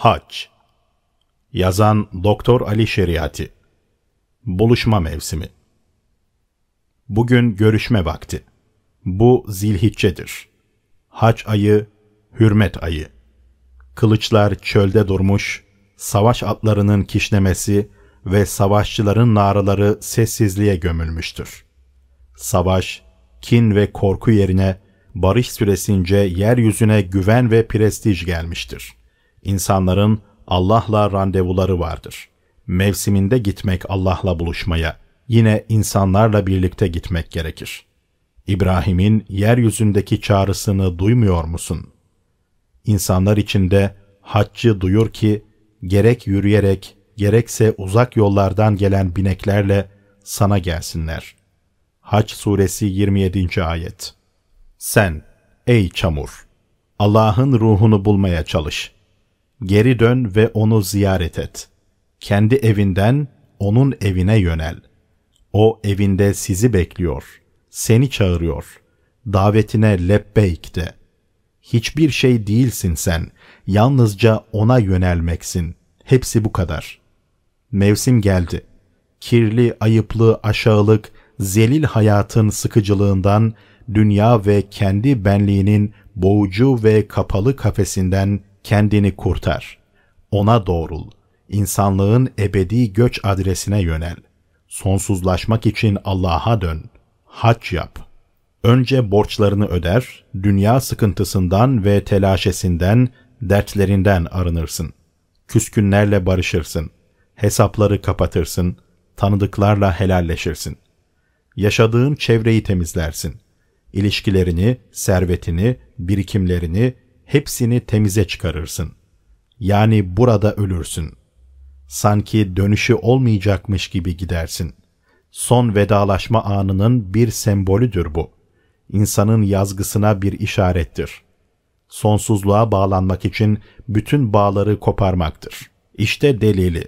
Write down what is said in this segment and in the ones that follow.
Hac Yazan Doktor Ali Şeriati Buluşma mevsimi Bugün görüşme vakti. Bu zilhiccedir. Hac ayı, hürmet ayı. Kılıçlar çölde durmuş, savaş atlarının kişnemesi ve savaşçıların naraları sessizliğe gömülmüştür. Savaş, kin ve korku yerine barış süresince yeryüzüne güven ve prestij gelmiştir. İnsanların Allah'la randevuları vardır. Mevsiminde gitmek Allah'la buluşmaya, yine insanlarla birlikte gitmek gerekir. İbrahim'in yeryüzündeki çağrısını duymuyor musun? İnsanlar içinde haccı duyur ki, gerek yürüyerek, gerekse uzak yollardan gelen bineklerle sana gelsinler. Haç suresi 27. ayet Sen, ey çamur! Allah'ın ruhunu bulmaya çalış. Geri dön ve onu ziyaret et. Kendi evinden onun evine yönel. O evinde sizi bekliyor, seni çağırıyor. Davetine lebbeyk de. Hiçbir şey değilsin sen, yalnızca ona yönelmeksin. Hepsi bu kadar. Mevsim geldi. Kirli, ayıplı, aşağılık, zelil hayatın sıkıcılığından, dünya ve kendi benliğinin boğucu ve kapalı kafesinden kendini kurtar. Ona doğrul. İnsanlığın ebedi göç adresine yönel. Sonsuzlaşmak için Allah'a dön. Hac yap. Önce borçlarını öder, dünya sıkıntısından ve telaşesinden, dertlerinden arınırsın. Küskünlerle barışırsın. Hesapları kapatırsın. Tanıdıklarla helalleşirsin. Yaşadığın çevreyi temizlersin. İlişkilerini, servetini, birikimlerini, hepsini temize çıkarırsın. Yani burada ölürsün. Sanki dönüşü olmayacakmış gibi gidersin. Son vedalaşma anının bir sembolüdür bu. İnsanın yazgısına bir işarettir. Sonsuzluğa bağlanmak için bütün bağları koparmaktır. İşte delili.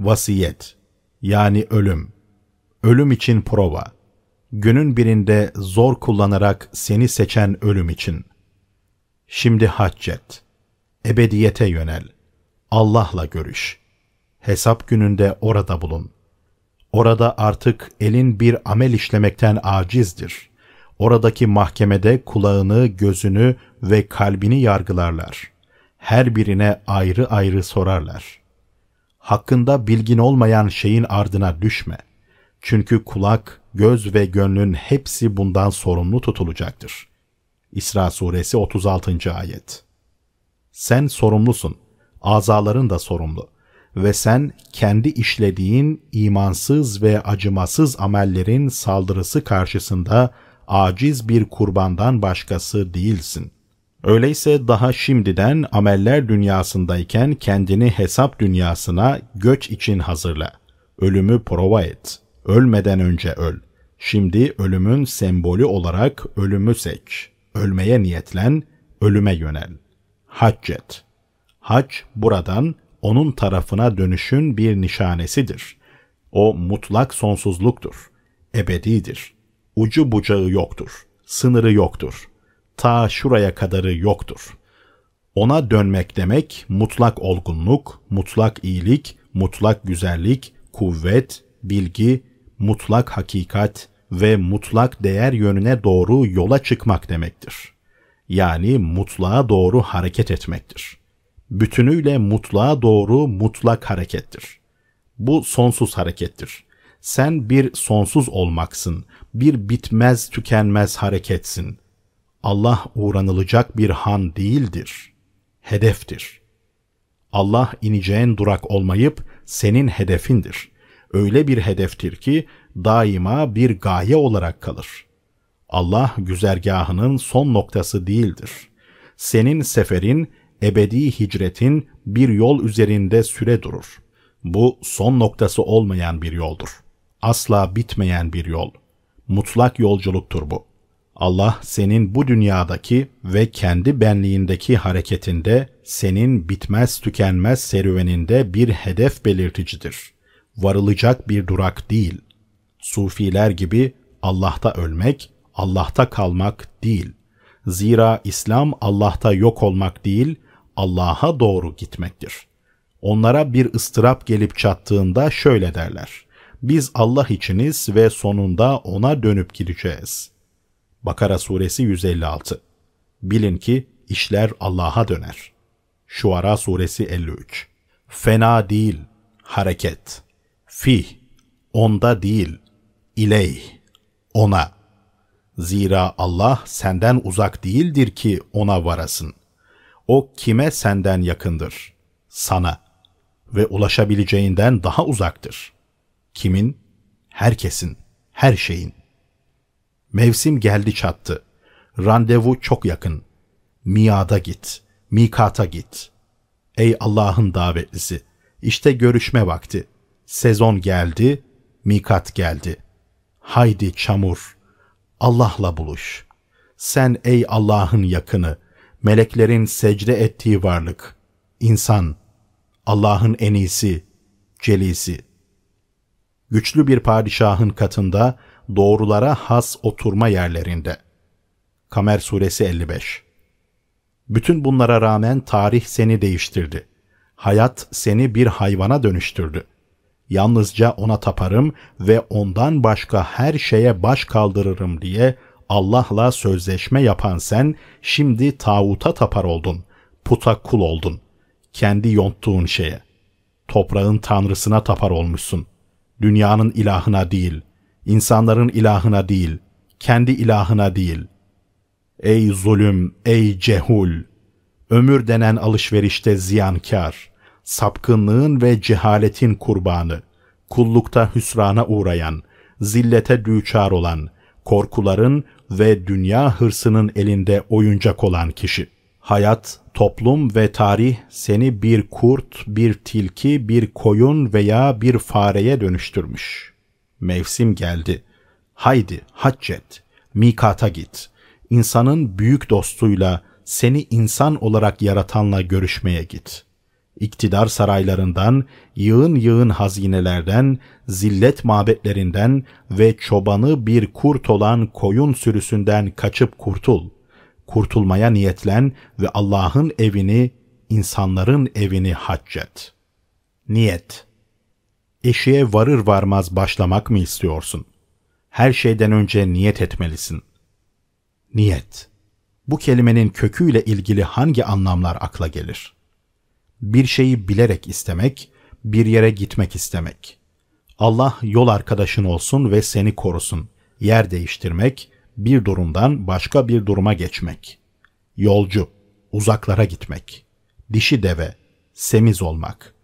Vasiyet. Yani ölüm. Ölüm için prova. Günün birinde zor kullanarak seni seçen ölüm için. Şimdi haccet. Ebediyete yönel. Allah'la görüş. Hesap gününde orada bulun. Orada artık elin bir amel işlemekten acizdir. Oradaki mahkemede kulağını, gözünü ve kalbini yargılarlar. Her birine ayrı ayrı sorarlar. Hakkında bilgin olmayan şeyin ardına düşme. Çünkü kulak, göz ve gönlün hepsi bundan sorumlu tutulacaktır. İsra suresi 36. ayet. Sen sorumlusun, azaların da sorumlu ve sen kendi işlediğin imansız ve acımasız amellerin saldırısı karşısında aciz bir kurbandan başkası değilsin. Öyleyse daha şimdiden ameller dünyasındayken kendini hesap dünyasına göç için hazırla. Ölümü prova et. Ölmeden önce öl. Şimdi ölümün sembolü olarak ölümü seç. Ölmeye niyetlen, ölüme yönel. Haccet. Hac buradan onun tarafına dönüşün bir nişanesidir. O mutlak sonsuzluktur. Ebedidir. Ucu bucağı yoktur. Sınırı yoktur. Ta şuraya kadarı yoktur. Ona dönmek demek mutlak olgunluk, mutlak iyilik, mutlak güzellik, kuvvet, bilgi, mutlak hakikat ve mutlak değer yönüne doğru yola çıkmak demektir. Yani mutlağa doğru hareket etmektir. Bütünüyle mutlağa doğru mutlak harekettir. Bu sonsuz harekettir. Sen bir sonsuz olmaksın, bir bitmez tükenmez hareketsin. Allah uğranılacak bir han değildir. Hedeftir. Allah ineceğin durak olmayıp senin hedefindir. Öyle bir hedeftir ki daima bir gaye olarak kalır. Allah güzergahının son noktası değildir. Senin seferin, ebedi hicretin bir yol üzerinde süre durur. Bu son noktası olmayan bir yoldur. Asla bitmeyen bir yol. Mutlak yolculuktur bu. Allah senin bu dünyadaki ve kendi benliğindeki hareketinde senin bitmez tükenmez serüveninde bir hedef belirticidir. Varılacak bir durak değil. Sufiler gibi Allah'ta ölmek, Allah'ta kalmak değil. Zira İslam Allah'ta yok olmak değil, Allah'a doğru gitmektir. Onlara bir ıstırap gelip çattığında şöyle derler. Biz Allah içiniz ve sonunda ona dönüp gideceğiz. Bakara suresi 156 Bilin ki işler Allah'a döner. Şuara suresi 53 Fena değil, hareket. Fih, onda değil, ileyh, ona. Zira Allah senden uzak değildir ki ona varasın. O kime senden yakındır? Sana. Ve ulaşabileceğinden daha uzaktır. Kimin? Herkesin, her şeyin. Mevsim geldi çattı. Randevu çok yakın. Miada git, mikata git. Ey Allah'ın davetlisi, işte görüşme vakti. Sezon geldi, mikat geldi. Haydi çamur, Allah'la buluş. Sen ey Allah'ın yakını, meleklerin secde ettiği varlık, insan, Allah'ın en iyisi, celisi. Güçlü bir padişahın katında, doğrulara has oturma yerlerinde. Kamer Suresi 55 Bütün bunlara rağmen tarih seni değiştirdi. Hayat seni bir hayvana dönüştürdü. Yalnızca ona taparım ve ondan başka her şeye baş kaldırırım diye Allah'la sözleşme yapan sen şimdi tağuta tapar oldun, puta kul oldun. Kendi yonttuğun şeye. Toprağın tanrısına tapar olmuşsun. Dünyanın ilahına değil, insanların ilahına değil, kendi ilahına değil. Ey zulüm, ey cehul! Ömür denen alışverişte ziyankar, sapkınlığın ve cehaletin kurbanı, kullukta hüsrana uğrayan, zillete düçar olan, korkuların ve dünya hırsının elinde oyuncak olan kişi. Hayat, toplum ve tarih seni bir kurt, bir tilki, bir koyun veya bir fareye dönüştürmüş. Mevsim geldi. Haydi hac et, mikata git. İnsanın büyük dostuyla, seni insan olarak yaratanla görüşmeye git. İktidar saraylarından, yığın yığın hazinelerden, zillet mabetlerinden ve çobanı bir kurt olan koyun sürüsünden kaçıp kurtul. Kurtulmaya niyetlen ve Allah'ın evini, insanların evini haccet. Niyet Eşiğe varır varmaz başlamak mı istiyorsun? Her şeyden önce niyet etmelisin. Niyet Bu kelimenin köküyle ilgili hangi anlamlar akla gelir? Bir şeyi bilerek istemek, bir yere gitmek istemek. Allah yol arkadaşın olsun ve seni korusun. Yer değiştirmek, bir durumdan başka bir duruma geçmek. Yolcu, uzaklara gitmek. Dişi deve, semiz olmak.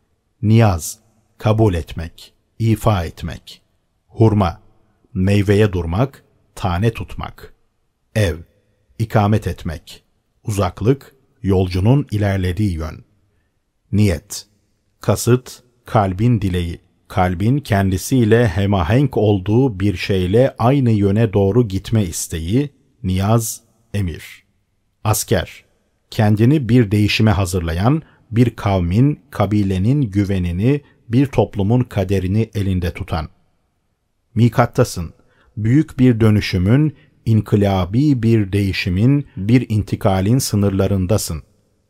Niyaz, kabul etmek, ifa etmek. Hurma, meyveye durmak, tane tutmak. Ev, ikamet etmek. Uzaklık, yolcunun ilerlediği yön. Niyet, kasıt, kalbin dileği. Kalbin kendisiyle hemahenk olduğu bir şeyle aynı yöne doğru gitme isteği, niyaz, emir. Asker, kendini bir değişime hazırlayan, bir kavmin, kabilenin güvenini, bir toplumun kaderini elinde tutan. Mikattasın, büyük bir dönüşümün, inkılabi bir değişimin, bir intikalin sınırlarındasın.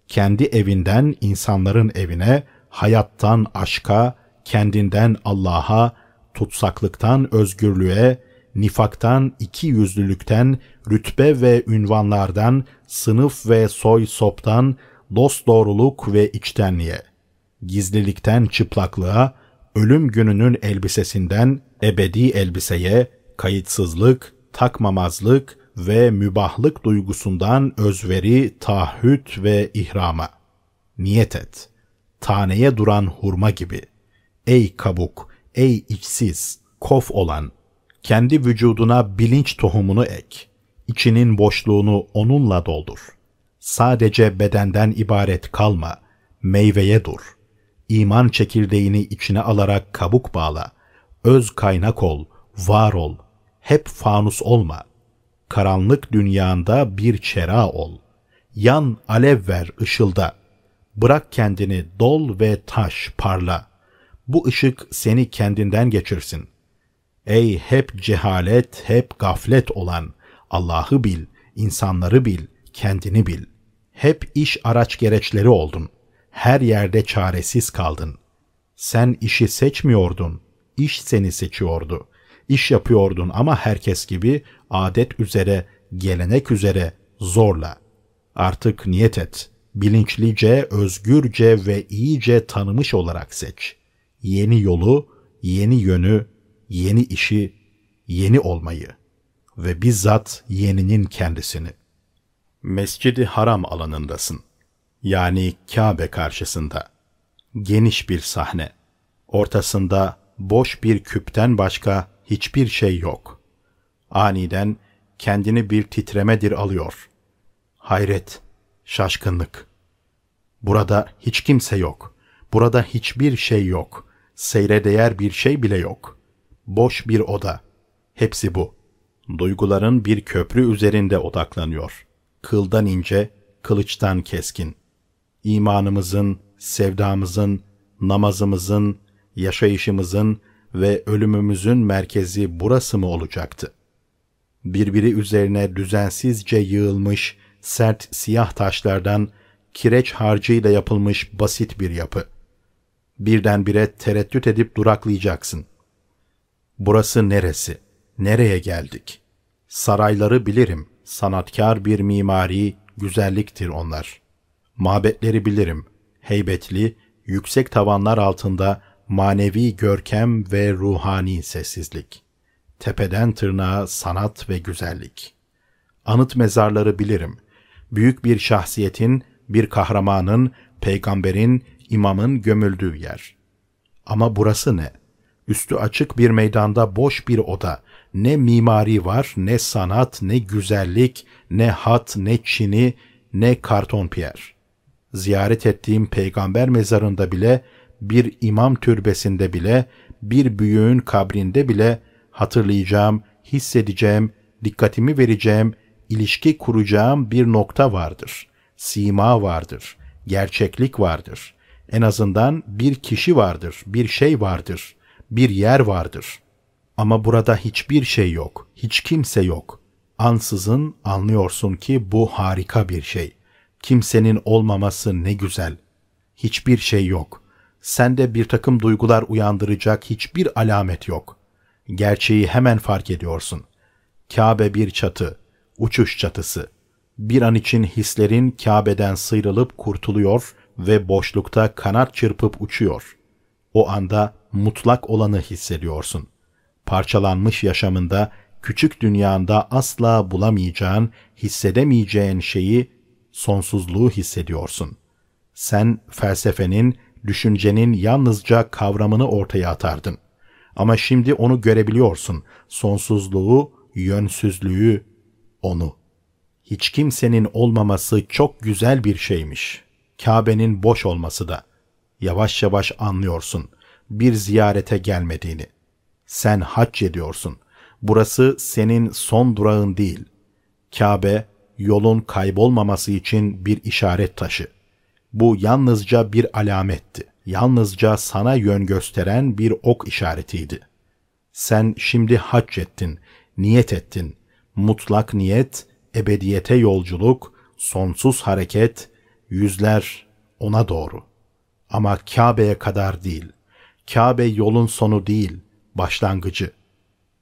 Kendi evinden insanların evine, hayattan aşka, kendinden Allah'a, tutsaklıktan özgürlüğe, nifaktan iki yüzlülükten, rütbe ve ünvanlardan, sınıf ve soy soptan, dost doğruluk ve içtenliğe, gizlilikten çıplaklığa, ölüm gününün elbisesinden ebedi elbiseye, kayıtsızlık, takmamazlık ve mübahlık duygusundan özveri, taahhüt ve ihrama. Niyet et. Taneye duran hurma gibi. Ey kabuk, ey içsiz, kof olan, kendi vücuduna bilinç tohumunu ek. İçinin boşluğunu onunla doldur. Sadece bedenden ibaret kalma, meyveye dur. İman çekirdeğini içine alarak kabuk bağla. Öz kaynak ol, var ol. Hep fanus olma. Karanlık dünyanda bir çera ol. Yan alev ver ışılda. Bırak kendini dol ve taş parla. Bu ışık seni kendinden geçirsin. Ey hep cehalet, hep gaflet olan, Allah'ı bil, insanları bil, kendini bil. Hep iş araç gereçleri oldun. Her yerde çaresiz kaldın. Sen işi seçmiyordun, iş seni seçiyordu. İş yapıyordun ama herkes gibi adet üzere, gelenek üzere, zorla. Artık niyet et. Bilinçlice, özgürce ve iyice tanımış olarak seç. Yeni yolu, yeni yönü, yeni işi, yeni olmayı ve bizzat yeninin kendisini. Mescidi Haram alanındasın. Yani Kabe karşısında. Geniş bir sahne. Ortasında boş bir küpten başka hiçbir şey yok. Aniden kendini bir titremedir alıyor. Hayret, şaşkınlık. Burada hiç kimse yok. Burada hiçbir şey yok. Seyre değer bir şey bile yok. Boş bir oda. Hepsi bu. Duyguların bir köprü üzerinde odaklanıyor. Kıldan ince, kılıçtan keskin. İmanımızın, sevdamızın, namazımızın, yaşayışımızın ve ölümümüzün merkezi burası mı olacaktı? Birbiri üzerine düzensizce yığılmış sert siyah taşlardan kireç harcıyla yapılmış basit bir yapı. Birdenbire tereddüt edip duraklayacaksın. Burası neresi? Nereye geldik? Sarayları bilirim. Sanatkar bir mimari, güzelliktir onlar. Mabetleri bilirim. Heybetli, yüksek tavanlar altında manevi görkem ve ruhani sessizlik. Tepeden tırnağa sanat ve güzellik. Anıt mezarları bilirim. Büyük bir şahsiyetin, bir kahramanın, peygamberin, imamın gömüldüğü yer. Ama burası ne? Üstü açık bir meydanda boş bir oda. Ne mimari var, ne sanat, ne güzellik, ne hat, ne çini, ne karton piyer. Ziyaret ettiğim peygamber mezarında bile, bir imam türbesinde bile, bir büyüğün kabrinde bile hatırlayacağım, hissedeceğim, dikkatimi vereceğim, ilişki kuracağım bir nokta vardır. Sima vardır, gerçeklik vardır. En azından bir kişi vardır, bir şey vardır, bir yer vardır. Ama burada hiçbir şey yok, hiç kimse yok. Ansızın anlıyorsun ki bu harika bir şey. Kimsenin olmaması ne güzel. Hiçbir şey yok. Sende bir takım duygular uyandıracak hiçbir alamet yok. Gerçeği hemen fark ediyorsun. Kabe bir çatı, uçuş çatısı. Bir an için hislerin Kabe'den sıyrılıp kurtuluyor ve boşlukta kanat çırpıp uçuyor. O anda mutlak olanı hissediyorsun. Parçalanmış yaşamında, küçük dünyanda asla bulamayacağın, hissedemeyeceğin şeyi, sonsuzluğu hissediyorsun. Sen felsefenin, düşüncenin yalnızca kavramını ortaya atardın. Ama şimdi onu görebiliyorsun. Sonsuzluğu, yönsüzlüğü, onu. Hiç kimsenin olmaması çok güzel bir şeymiş. Kabe'nin boş olması da. Yavaş yavaş anlıyorsun. Bir ziyarete gelmediğini. Sen hac ediyorsun. Burası senin son durağın değil. Kabe, yolun kaybolmaması için bir işaret taşı. Bu yalnızca bir alametti. Yalnızca sana yön gösteren bir ok işaretiydi. Sen şimdi hac ettin, niyet ettin. Mutlak niyet, ebediyete yolculuk, sonsuz hareket, yüzler ona doğru. Ama Kabe'ye kadar değil. Kabe yolun sonu değil, başlangıcı.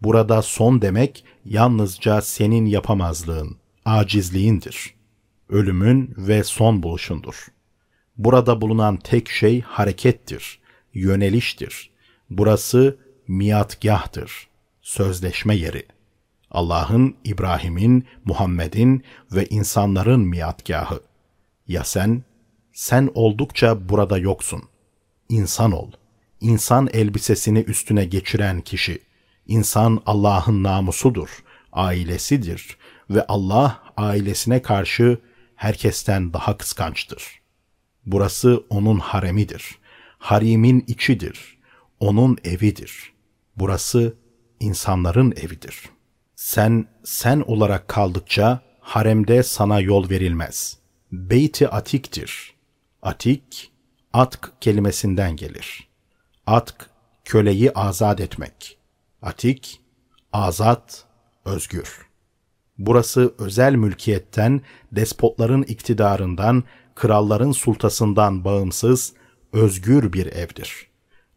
Burada son demek yalnızca senin yapamazlığın, acizliğindir. Ölümün ve son buluşundur. Burada bulunan tek şey harekettir, yöneliştir. Burası miatgahtır, sözleşme yeri. Allah'ın, İbrahim'in, Muhammed'in ve insanların miatgahı. Ya sen? Sen oldukça burada yoksun. İnsan ol. İnsan elbisesini üstüne geçiren kişi. İnsan Allah'ın namusudur, ailesidir ve Allah ailesine karşı herkesten daha kıskançtır.'' Burası onun haremidir. Harimin içidir. Onun evidir. Burası insanların evidir. Sen sen olarak kaldıkça haremde sana yol verilmez. Beyti atiktir. Atik, atk kelimesinden gelir. Atk, köleyi azat etmek. Atik, azat, özgür. Burası özel mülkiyetten, despotların iktidarından, kralların sultasından bağımsız, özgür bir evdir.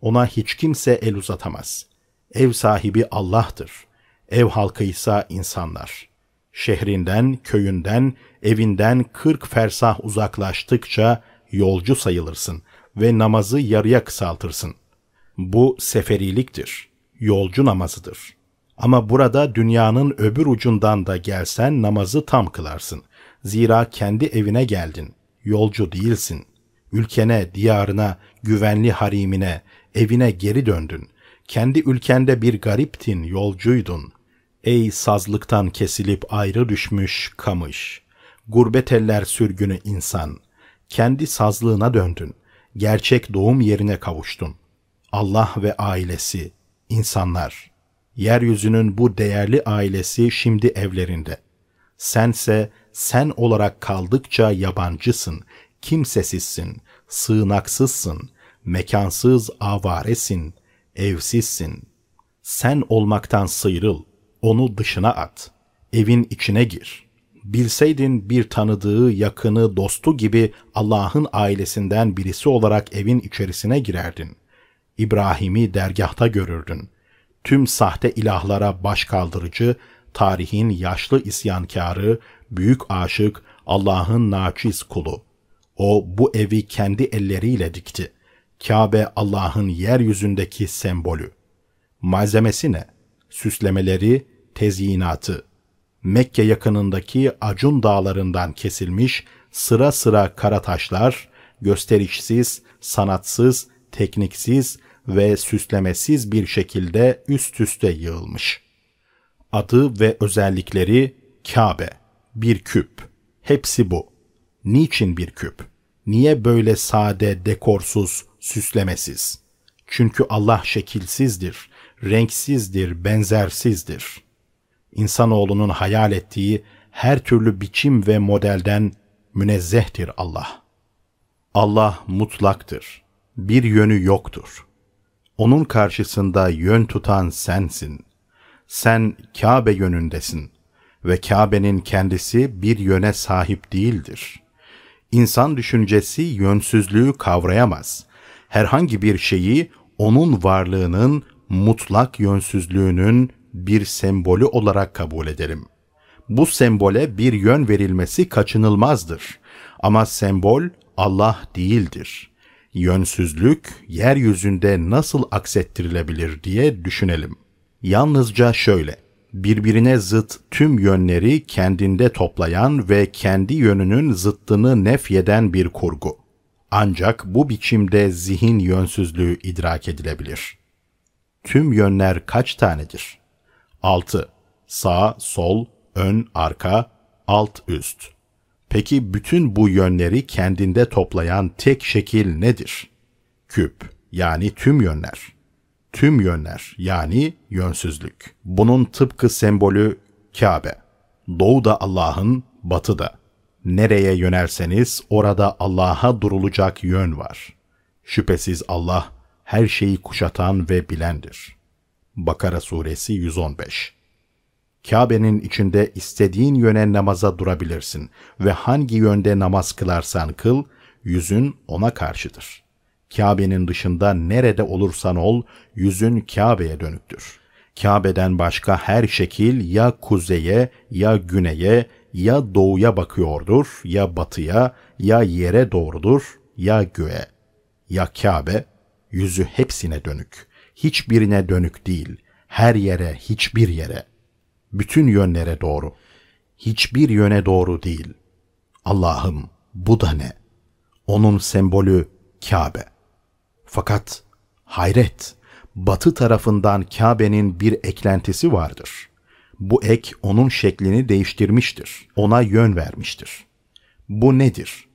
Ona hiç kimse el uzatamaz. Ev sahibi Allah'tır. Ev halkı ise insanlar. Şehrinden, köyünden, evinden kırk fersah uzaklaştıkça yolcu sayılırsın ve namazı yarıya kısaltırsın. Bu seferiliktir, yolcu namazıdır. Ama burada dünyanın öbür ucundan da gelsen namazı tam kılarsın. Zira kendi evine geldin, yolcu değilsin. Ülkene, diyarına, güvenli harimine, evine geri döndün. Kendi ülkende bir gariptin, yolcuydun. Ey sazlıktan kesilip ayrı düşmüş kamış. Gurbet eller sürgünü insan. Kendi sazlığına döndün. Gerçek doğum yerine kavuştun. Allah ve ailesi, insanlar. Yeryüzünün bu değerli ailesi şimdi evlerinde. Sense sen olarak kaldıkça yabancısın, kimsesizsin, sığınaksızsın, mekansız avaresin, evsizsin. Sen olmaktan sıyrıl, onu dışına at, evin içine gir. Bilseydin bir tanıdığı, yakını, dostu gibi Allah'ın ailesinden birisi olarak evin içerisine girerdin. İbrahim'i dergahta görürdün. Tüm sahte ilahlara baş kaldırıcı, tarihin yaşlı isyankarı, büyük aşık, Allah'ın naçiz kulu. O bu evi kendi elleriyle dikti. Kabe Allah'ın yeryüzündeki sembolü. Malzemesi ne? Süslemeleri, tezyinatı. Mekke yakınındaki Acun dağlarından kesilmiş sıra sıra kara taşlar, gösterişsiz, sanatsız, tekniksiz ve süslemesiz bir şekilde üst üste yığılmış. Adı ve özellikleri Kabe, bir küp. Hepsi bu. Niçin bir küp? Niye böyle sade, dekorsuz, süslemesiz? Çünkü Allah şekilsizdir, renksizdir, benzersizdir. İnsanoğlunun hayal ettiği her türlü biçim ve modelden münezzehtir Allah. Allah mutlaktır. Bir yönü yoktur. Onun karşısında yön tutan sensin. Sen Kabe yönündesin ve Kabe'nin kendisi bir yöne sahip değildir. İnsan düşüncesi yönsüzlüğü kavrayamaz. Herhangi bir şeyi onun varlığının mutlak yönsüzlüğünün bir sembolü olarak kabul edelim. Bu sembole bir yön verilmesi kaçınılmazdır. Ama sembol Allah değildir. Yönsüzlük yeryüzünde nasıl aksettirilebilir diye düşünelim. Yalnızca şöyle birbirine zıt tüm yönleri kendinde toplayan ve kendi yönünün zıttını nefyeden bir kurgu. Ancak bu biçimde zihin yönsüzlüğü idrak edilebilir. Tüm yönler kaç tanedir? 6. Sağ, sol, ön, arka, alt, üst. Peki bütün bu yönleri kendinde toplayan tek şekil nedir? Küp, yani tüm yönler tüm yönler yani yönsüzlük. Bunun tıpkı sembolü Kabe. Doğuda Allah'ın, batıda. Nereye yönerseniz orada Allah'a durulacak yön var. Şüphesiz Allah her şeyi kuşatan ve bilendir. Bakara Suresi 115 Kabe'nin içinde istediğin yöne namaza durabilirsin ve hangi yönde namaz kılarsan kıl, yüzün ona karşıdır.'' Kabe'nin dışında nerede olursan ol, yüzün Kabe'ye dönüktür. Kabe'den başka her şekil ya kuzeye, ya güneye, ya doğuya bakıyordur, ya batıya, ya yere doğrudur, ya göğe. Ya Kabe, yüzü hepsine dönük. Hiçbirine dönük değil. Her yere, hiçbir yere. Bütün yönlere doğru. Hiçbir yöne doğru değil. Allah'ım bu da ne? Onun sembolü Kabe. Fakat hayret, batı tarafından Kabe'nin bir eklentisi vardır. Bu ek onun şeklini değiştirmiştir, ona yön vermiştir. Bu nedir?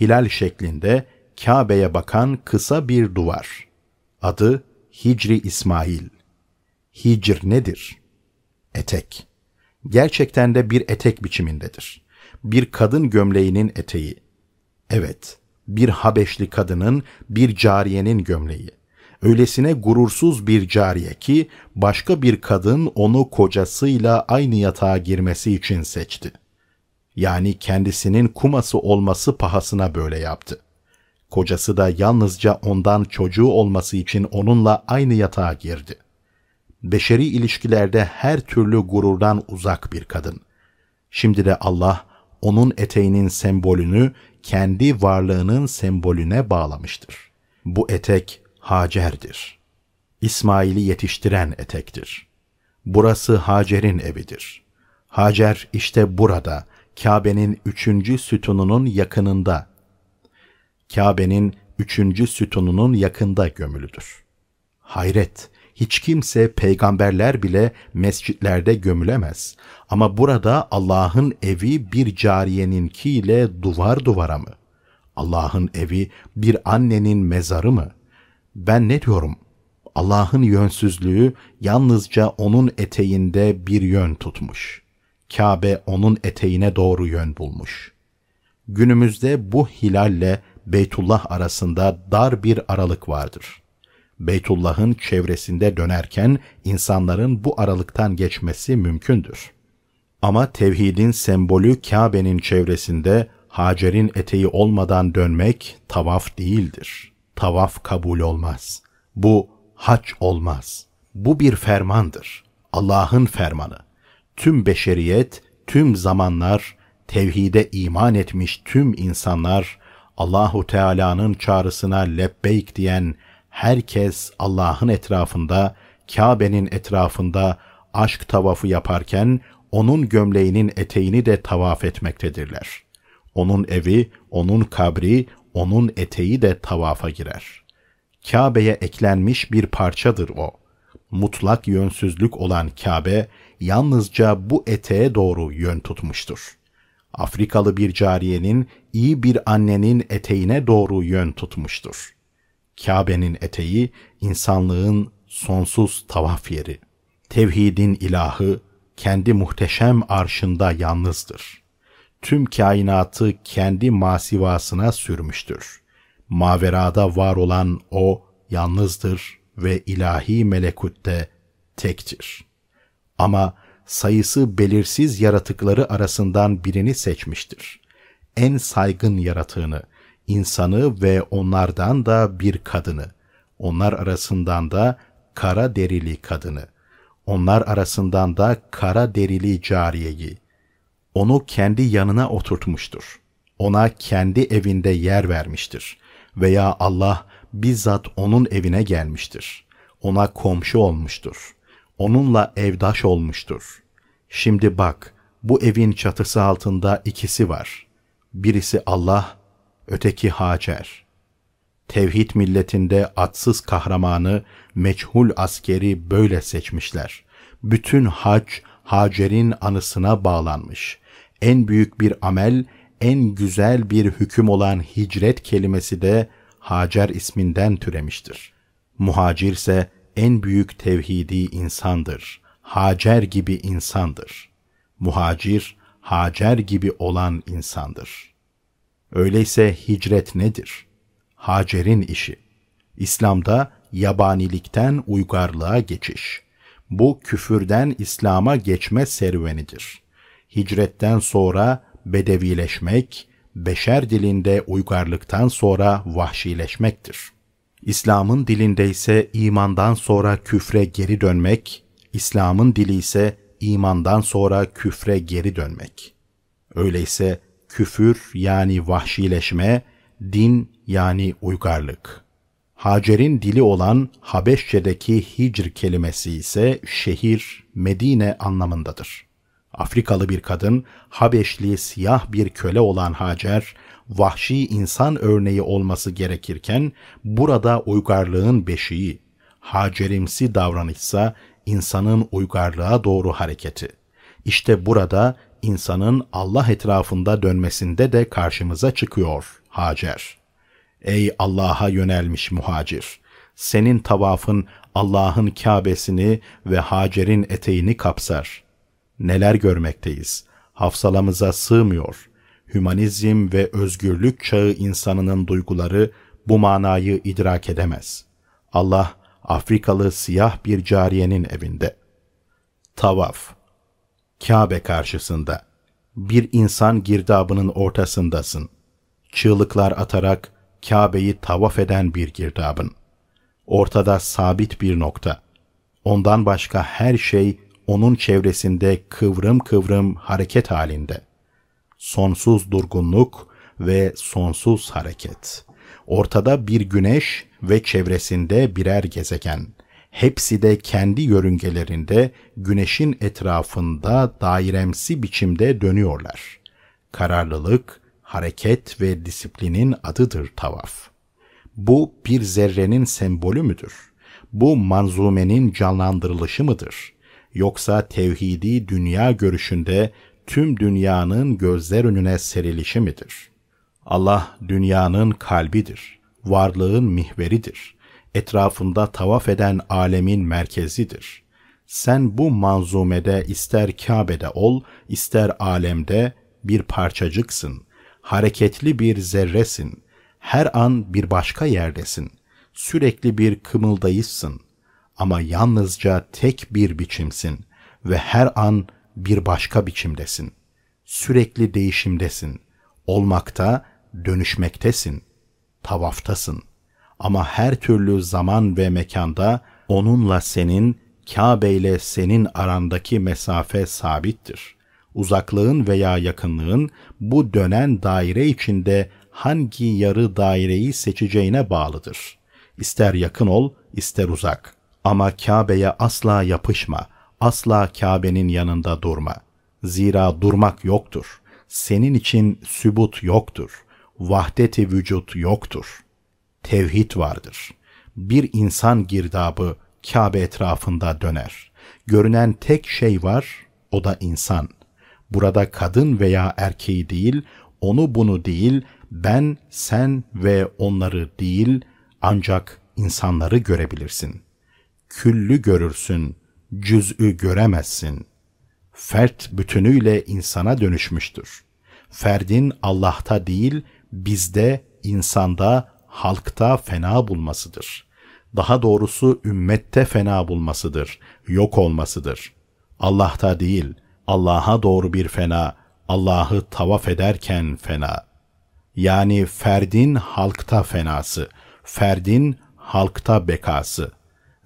Hilal şeklinde Kabe'ye bakan kısa bir duvar. Adı Hicri İsmail. Hicr nedir? Etek. Gerçekten de bir etek biçimindedir. Bir kadın gömleğinin eteği. Evet, bir Habeşli kadının, bir cariyenin gömleği. Öylesine gurursuz bir cariye ki başka bir kadın onu kocasıyla aynı yatağa girmesi için seçti. Yani kendisinin kuması olması pahasına böyle yaptı. Kocası da yalnızca ondan çocuğu olması için onunla aynı yatağa girdi. Beşeri ilişkilerde her türlü gururdan uzak bir kadın. Şimdi de Allah onun eteğinin sembolünü kendi varlığının sembolüne bağlamıştır. Bu etek Hacer'dir. İsmail'i yetiştiren etektir. Burası Hacer'in evidir. Hacer işte burada, Kabe'nin üçüncü sütununun yakınında. Kabe'nin üçüncü sütununun yakında gömülüdür. Hayret, hiç kimse peygamberler bile mescitlerde gömülemez. Ama burada Allah'ın evi bir cariyeninkiyle duvar duvara mı? Allah'ın evi bir annenin mezarı mı? Ben ne diyorum? Allah'ın yönsüzlüğü yalnızca onun eteğinde bir yön tutmuş. Kabe onun eteğine doğru yön bulmuş. Günümüzde bu hilalle Beytullah arasında dar bir aralık vardır. Beytullah'ın çevresinde dönerken insanların bu aralıktan geçmesi mümkündür. Ama tevhidin sembolü Kabe'nin çevresinde Hacer'in eteği olmadan dönmek tavaf değildir. Tavaf kabul olmaz. Bu hac olmaz. Bu bir fermandır. Allah'ın fermanı. Tüm beşeriyet, tüm zamanlar, tevhide iman etmiş tüm insanlar, Allahu Teala'nın çağrısına lebbeyk diyen herkes Allah'ın etrafında, Kabe'nin etrafında aşk tavafı yaparken onun gömleğinin eteğini de tavaf etmektedirler. Onun evi, onun kabri, onun eteği de tavafa girer. Kabe'ye eklenmiş bir parçadır o. Mutlak yönsüzlük olan Kabe, yalnızca bu eteğe doğru yön tutmuştur. Afrikalı bir cariyenin, iyi bir annenin eteğine doğru yön tutmuştur. Kabe'nin eteği, insanlığın sonsuz tavaf yeri. Tevhidin ilahı, kendi muhteşem arşında yalnızdır. Tüm kainatı kendi masivasına sürmüştür. Maverada var olan O yalnızdır ve ilahi melekutte tektir. Ama sayısı belirsiz yaratıkları arasından birini seçmiştir. En saygın yaratığını, insanı ve onlardan da bir kadını, onlar arasından da kara derili kadını, onlar arasından da kara derili cariyeyi. Onu kendi yanına oturtmuştur. Ona kendi evinde yer vermiştir. Veya Allah bizzat onun evine gelmiştir. Ona komşu olmuştur. Onunla evdaş olmuştur. Şimdi bak, bu evin çatısı altında ikisi var. Birisi Allah, öteki Hacer. Tevhid milletinde atsız kahramanı, meçhul askeri böyle seçmişler. Bütün hac, Hacer'in anısına bağlanmış. En büyük bir amel, en güzel bir hüküm olan hicret kelimesi de Hacer isminden türemiştir. Muhacir ise en büyük tevhidi insandır. Hacer gibi insandır. Muhacir, Hacer gibi olan insandır. Öyleyse hicret nedir? Hacer'in işi. İslam'da yabanilikten uygarlığa geçiş. Bu küfürden İslam'a geçme serüvenidir. Hicretten sonra bedevileşmek, beşer dilinde uygarlıktan sonra vahşileşmektir. İslam'ın dilinde ise imandan sonra küfre geri dönmek, İslam'ın dili ise imandan sonra küfre geri dönmek. Öyleyse küfür yani vahşileşme, din yani uygarlık. Hacer'in dili olan Habeşçe'deki hicr kelimesi ise şehir, Medine anlamındadır. Afrikalı bir kadın, Habeşli siyah bir köle olan Hacer, vahşi insan örneği olması gerekirken burada uygarlığın beşiği, Hacerimsi davranışsa insanın uygarlığa doğru hareketi. İşte burada insanın Allah etrafında dönmesinde de karşımıza çıkıyor Hacer. Ey Allah'a yönelmiş muhacir! Senin tavafın Allah'ın Kabe'sini ve Hacer'in eteğini kapsar. Neler görmekteyiz? Hafsalamıza sığmıyor. Hümanizm ve özgürlük çağı insanının duyguları bu manayı idrak edemez. Allah Afrikalı siyah bir cariyenin evinde. Tavaf Kabe karşısında. Bir insan girdabının ortasındasın. Çığlıklar atarak Kabe'yi tavaf eden bir girdabın. Ortada sabit bir nokta. Ondan başka her şey onun çevresinde kıvrım kıvrım hareket halinde. Sonsuz durgunluk ve sonsuz hareket. Ortada bir güneş ve çevresinde birer gezegen. Hepsi de kendi yörüngelerinde güneşin etrafında dairemsi biçimde dönüyorlar. Kararlılık, hareket ve disiplinin adıdır tavaf. Bu bir zerrenin sembolü müdür? Bu manzumenin canlandırılışı mıdır? Yoksa tevhidi dünya görüşünde tüm dünyanın gözler önüne serilişi midir? Allah dünyanın kalbidir, varlığın mihveridir, etrafında tavaf eden alemin merkezidir. Sen bu manzumede ister Kabe'de ol, ister alemde bir parçacıksın, hareketli bir zerresin, her an bir başka yerdesin, sürekli bir kımıldayışsın ama yalnızca tek bir biçimsin ve her an bir başka biçimdesin. Sürekli değişimdesin. Olmakta, dönüşmektesin. Tavaftasın. Ama her türlü zaman ve mekanda onunla senin, Kabe ile senin arandaki mesafe sabittir. Uzaklığın veya yakınlığın bu dönen daire içinde hangi yarı daireyi seçeceğine bağlıdır. İster yakın ol, ister uzak. Ama Kabe'ye asla yapışma, asla Kabe'nin yanında durma. Zira durmak yoktur. Senin için sübut yoktur. Vahdeti vücut yoktur. Tevhid vardır. Bir insan girdabı Kabe etrafında döner. Görünen tek şey var, o da insan. Burada kadın veya erkeği değil, onu bunu değil, ben, sen ve onları değil, ancak insanları görebilirsin. Küllü görürsün, cüz'ü göremezsin. Fert bütünüyle insana dönüşmüştür. Ferdin Allah'ta değil, bizde, insanda, halkta fena bulmasıdır. Daha doğrusu ümmette fena bulmasıdır, yok olmasıdır. Allah'ta değil, Allah'a doğru bir fena, Allah'ı tavaf ederken fena. Yani ferdin halkta fenası, ferdin halkta bekası.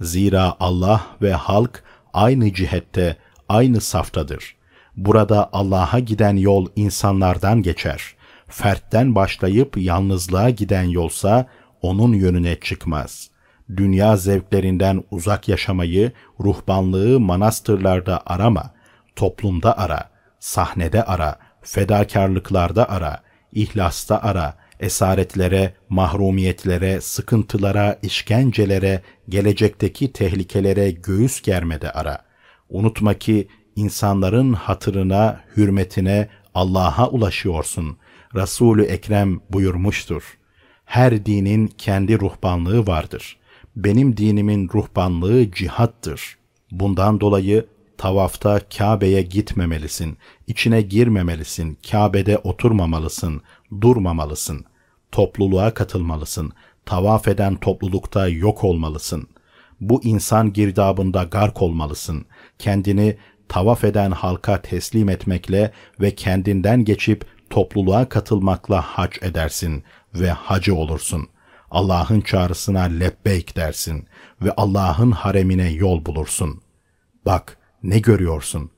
Zira Allah ve halk aynı cihette, aynı saftadır. Burada Allah'a giden yol insanlardan geçer. Fertten başlayıp yalnızlığa giden yolsa onun yönüne çıkmaz. Dünya zevklerinden uzak yaşamayı, ruhbanlığı manastırlarda arama, toplumda ara, sahnede ara, fedakarlıklarda ara, ihlasta ara, esaretlere, mahrumiyetlere, sıkıntılara, işkencelere, gelecekteki tehlikelere göğüs germede ara. Unutma ki insanların hatırına, hürmetine, Allah'a ulaşıyorsun. Resulü Ekrem buyurmuştur. Her dinin kendi ruhbanlığı vardır. Benim dinimin ruhbanlığı cihattır. Bundan dolayı tavafta Kabe'ye gitmemelisin, içine girmemelisin, Kabe'de oturmamalısın, durmamalısın, topluluğa katılmalısın, tavaf eden toplulukta yok olmalısın. Bu insan girdabında gark olmalısın, kendini tavaf eden halka teslim etmekle ve kendinden geçip topluluğa katılmakla hac edersin ve hacı olursun. Allah'ın çağrısına lebbeyk dersin ve Allah'ın haremine yol bulursun. Bak ne görüyorsun?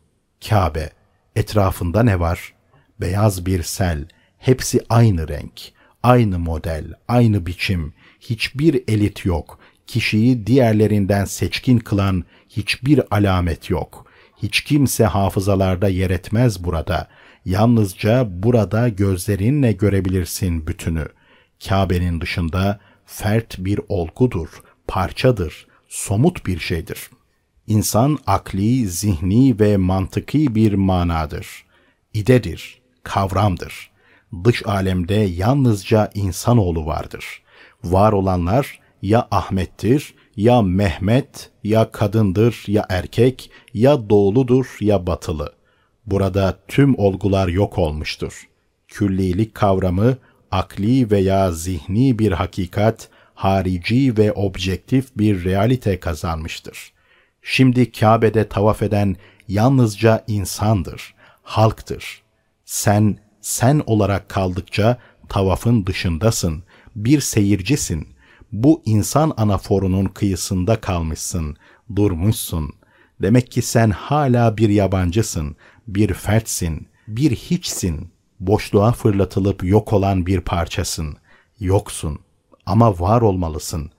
Kabe. Etrafında ne var? Beyaz bir sel. Hepsi aynı renk, aynı model, aynı biçim. Hiçbir elit yok. Kişiyi diğerlerinden seçkin kılan hiçbir alamet yok. Hiç kimse hafızalarda yer etmez burada. Yalnızca burada gözlerinle görebilirsin bütünü. Kabe'nin dışında fert bir olgudur, parçadır, somut bir şeydir. İnsan akli, zihni ve mantıki bir manadır. İdedir, kavramdır. Dış alemde yalnızca insanoğlu vardır. Var olanlar ya Ahmet'tir, ya Mehmet, ya kadındır, ya erkek, ya doğuludur, ya batılı. Burada tüm olgular yok olmuştur. Küllilik kavramı, akli veya zihni bir hakikat, harici ve objektif bir realite kazanmıştır. Şimdi Kabe'de tavaf eden yalnızca insandır, halktır. Sen, sen olarak kaldıkça tavafın dışındasın, bir seyircisin. Bu insan anaforunun kıyısında kalmışsın, durmuşsun. Demek ki sen hala bir yabancısın, bir fertsin, bir hiçsin. Boşluğa fırlatılıp yok olan bir parçasın. Yoksun ama var olmalısın.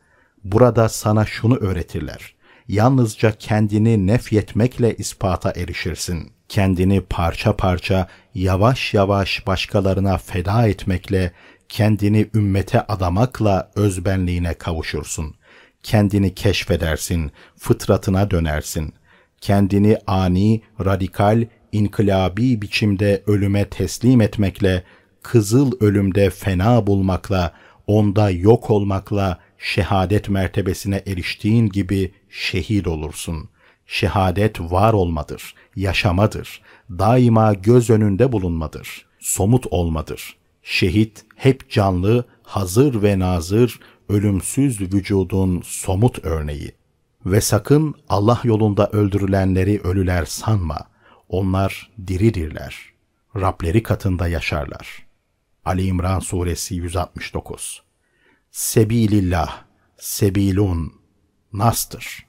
Burada sana şunu öğretirler. Yalnızca kendini nefyetmekle ispata erişirsin. Kendini parça parça, yavaş yavaş başkalarına feda etmekle, kendini ümmete adamakla özbenliğine kavuşursun. Kendini keşfedersin, fıtratına dönersin. Kendini ani, radikal, inkılabi biçimde ölüme teslim etmekle, kızıl ölümde fena bulmakla, onda yok olmakla şehadet mertebesine eriştiğin gibi şehit olursun. Şehadet var olmadır, yaşamadır, daima göz önünde bulunmadır, somut olmadır. Şehit hep canlı, hazır ve nazır, ölümsüz vücudun somut örneği. Ve sakın Allah yolunda öldürülenleri ölüler sanma. Onlar diridirler. Rableri katında yaşarlar.'' Ali İmran Suresi 169 Sebilillah, sebilun, nastır.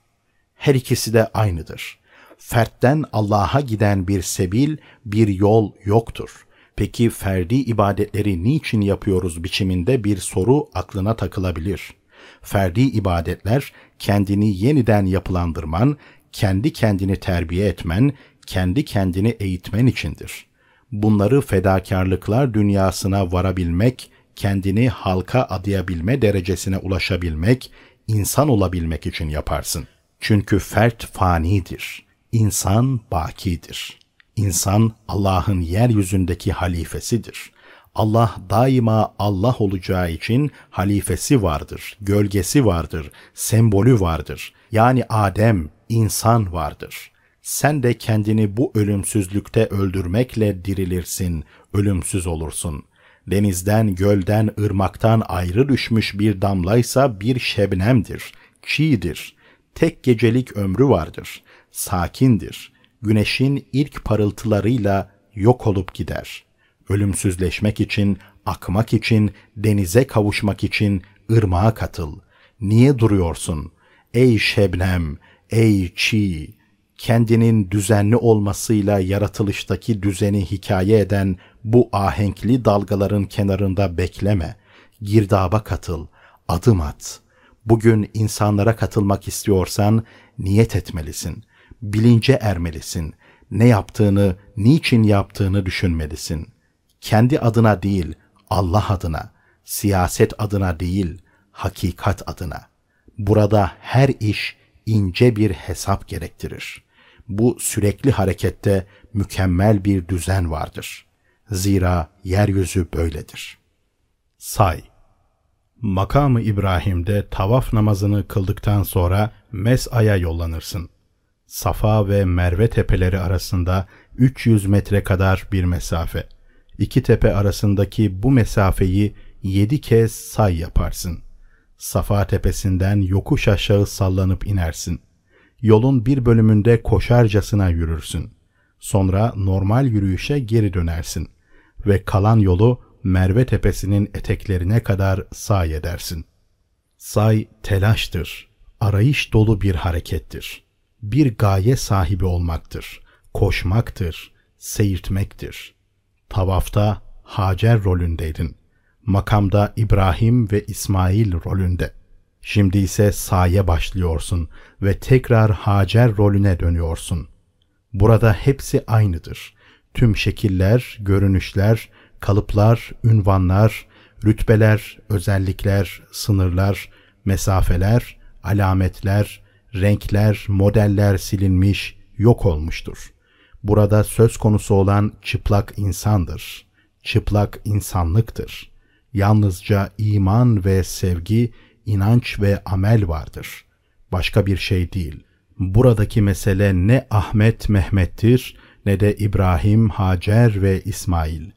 Her ikisi de aynıdır. Fertten Allah'a giden bir sebil, bir yol yoktur. Peki ferdi ibadetleri niçin yapıyoruz biçiminde bir soru aklına takılabilir. Ferdi ibadetler kendini yeniden yapılandırman, kendi kendini terbiye etmen, kendi kendini eğitmen içindir bunları fedakarlıklar dünyasına varabilmek, kendini halka adayabilme derecesine ulaşabilmek, insan olabilmek için yaparsın. Çünkü fert fanidir, insan bakidir. İnsan Allah'ın yeryüzündeki halifesidir. Allah daima Allah olacağı için halifesi vardır, gölgesi vardır, sembolü vardır. Yani Adem, insan vardır.'' Sen de kendini bu ölümsüzlükte öldürmekle dirilirsin, ölümsüz olursun. Denizden, gölden, ırmaktan ayrı düşmüş bir damlaysa bir şebnemdir, çiğdir. Tek gecelik ömrü vardır, sakindir. Güneşin ilk parıltılarıyla yok olup gider. Ölümsüzleşmek için, akmak için, denize kavuşmak için ırmağa katıl. Niye duruyorsun? Ey şebnem, ey çiğ, kendinin düzenli olmasıyla yaratılıştaki düzeni hikaye eden bu ahenkli dalgaların kenarında bekleme, girdaba katıl, adım at. Bugün insanlara katılmak istiyorsan niyet etmelisin, bilince ermelisin, ne yaptığını, niçin yaptığını düşünmelisin. Kendi adına değil, Allah adına, siyaset adına değil, hakikat adına. Burada her iş ince bir hesap gerektirir.'' Bu sürekli harekette mükemmel bir düzen vardır. Zira yeryüzü böyledir. Say Makamı İbrahim'de tavaf namazını kıldıktan sonra Mes'a'ya yollanırsın. Safa ve Merve tepeleri arasında 300 metre kadar bir mesafe. İki tepe arasındaki bu mesafeyi yedi kez say yaparsın. Safa tepesinden yokuş aşağı sallanıp inersin yolun bir bölümünde koşarcasına yürürsün. Sonra normal yürüyüşe geri dönersin ve kalan yolu Merve tepesinin eteklerine kadar say edersin. Say telaştır, arayış dolu bir harekettir. Bir gaye sahibi olmaktır, koşmaktır, seyirtmektir. Tavafta Hacer rolündeydin. Makamda İbrahim ve İsmail rolünde. Şimdi ise saye başlıyorsun ve tekrar Hacer rolüne dönüyorsun. Burada hepsi aynıdır. Tüm şekiller, görünüşler, kalıplar, ünvanlar, rütbeler, özellikler, sınırlar, mesafeler, alametler, renkler, modeller silinmiş, yok olmuştur. Burada söz konusu olan çıplak insandır. Çıplak insanlıktır. Yalnızca iman ve sevgi inanç ve amel vardır. Başka bir şey değil. Buradaki mesele ne Ahmet Mehmet'tir ne de İbrahim, Hacer ve İsmail.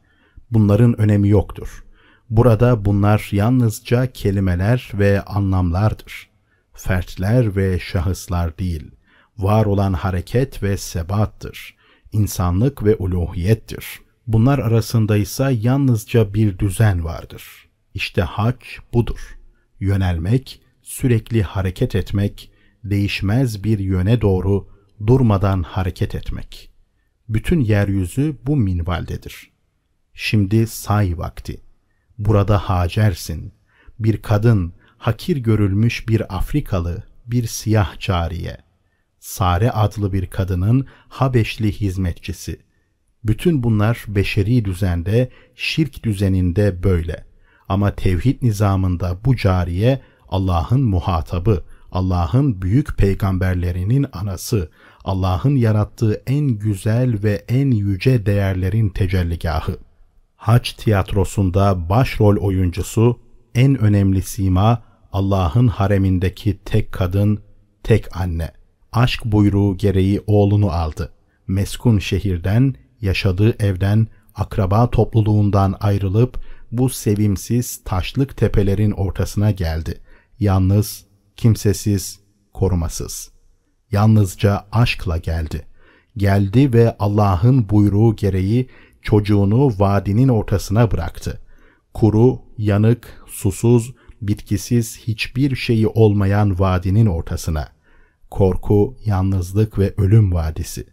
Bunların önemi yoktur. Burada bunlar yalnızca kelimeler ve anlamlardır. Fertler ve şahıslar değil. Var olan hareket ve sebattır. İnsanlık ve uluhiyettir. Bunlar arasında ise yalnızca bir düzen vardır. İşte hac budur. Yönelmek, sürekli hareket etmek, değişmez bir yöne doğru durmadan hareket etmek. Bütün yeryüzü bu minvaldedir. Şimdi say vakti. Burada Hacer'sin. Bir kadın, hakir görülmüş bir Afrikalı, bir siyah cariye. Sare adlı bir kadının Habeşli hizmetçisi. Bütün bunlar beşeri düzende, şirk düzeninde böyle. Ama tevhid nizamında bu cariye Allah'ın muhatabı, Allah'ın büyük peygamberlerinin anası, Allah'ın yarattığı en güzel ve en yüce değerlerin tecelligahı. Haç tiyatrosunda başrol oyuncusu, en önemli sima Allah'ın haremindeki tek kadın, tek anne. Aşk buyruğu gereği oğlunu aldı. Meskun şehirden, yaşadığı evden, akraba topluluğundan ayrılıp bu sevimsiz taşlık tepelerin ortasına geldi. Yalnız, kimsesiz, korumasız. Yalnızca aşkla geldi. Geldi ve Allah'ın buyruğu gereği çocuğunu vadinin ortasına bıraktı. Kuru, yanık, susuz, bitkisiz hiçbir şeyi olmayan vadinin ortasına. Korku, yalnızlık ve ölüm vadisi.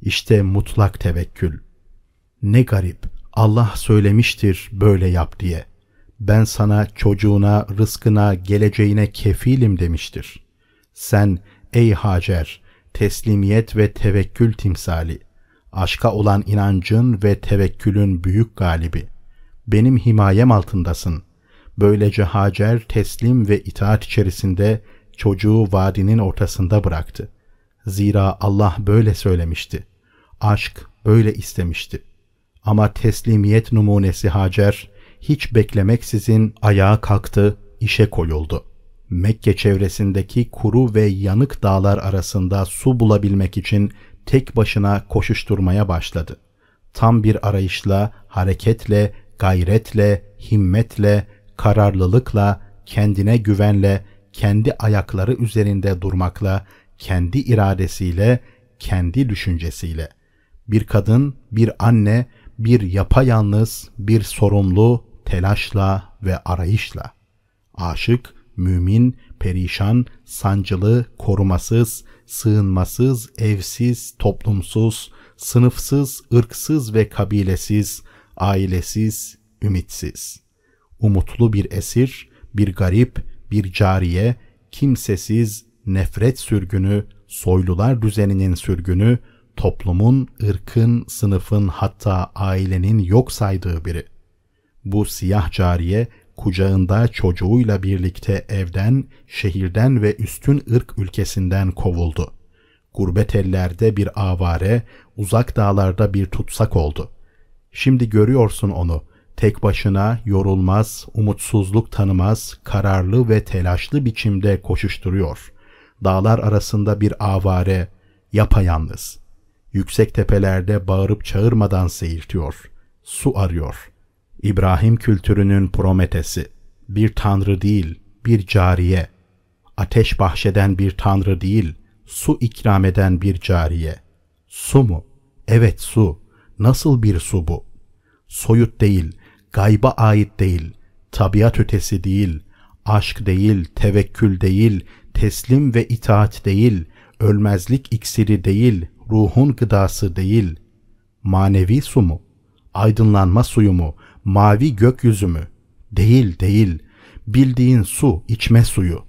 İşte mutlak tevekkül. Ne garip, Allah söylemiştir böyle yap diye. Ben sana çocuğuna, rızkına, geleceğine kefilim demiştir. Sen ey Hacer, teslimiyet ve tevekkül timsali, aşka olan inancın ve tevekkülün büyük galibi. Benim himayem altındasın. Böylece Hacer teslim ve itaat içerisinde çocuğu vadinin ortasında bıraktı. Zira Allah böyle söylemişti. Aşk böyle istemişti. Ama teslimiyet numunesi Hacer hiç beklemeksizin ayağa kalktı, işe koyuldu. Mekke çevresindeki kuru ve yanık dağlar arasında su bulabilmek için tek başına koşuşturmaya başladı. Tam bir arayışla, hareketle, gayretle, himmetle, kararlılıkla, kendine güvenle, kendi ayakları üzerinde durmakla, kendi iradesiyle, kendi düşüncesiyle. Bir kadın, bir anne, bir yapayalnız, bir sorumlu, telaşla ve arayışla. Aşık, mümin, perişan, sancılı, korumasız, sığınmasız, evsiz, toplumsuz, sınıfsız, ırksız ve kabilesiz, ailesiz, ümitsiz. Umutlu bir esir, bir garip, bir cariye, kimsesiz, nefret sürgünü, soylular düzeninin sürgünü, toplumun, ırkın, sınıfın hatta ailenin yok saydığı biri. Bu siyah cariye kucağında çocuğuyla birlikte evden, şehirden ve üstün ırk ülkesinden kovuldu. Gurbet ellerde bir avare, uzak dağlarda bir tutsak oldu. Şimdi görüyorsun onu, tek başına yorulmaz, umutsuzluk tanımaz, kararlı ve telaşlı biçimde koşuşturuyor. Dağlar arasında bir avare, yapayalnız. Yüksek tepelerde bağırıp çağırmadan seyirtiyor. Su arıyor.'' İbrahim kültürünün Prometesi, bir tanrı değil, bir cariye, ateş bahşeden bir tanrı değil, su ikram eden bir cariye. Su mu? Evet su. Nasıl bir su bu? Soyut değil, gayba ait değil, tabiat ötesi değil, aşk değil, tevekkül değil, teslim ve itaat değil, ölmezlik iksiri değil, ruhun gıdası değil. Manevi su mu? Aydınlanma suyu mu? mavi gökyüzü mü? Değil, değil. Bildiğin su, içme suyu.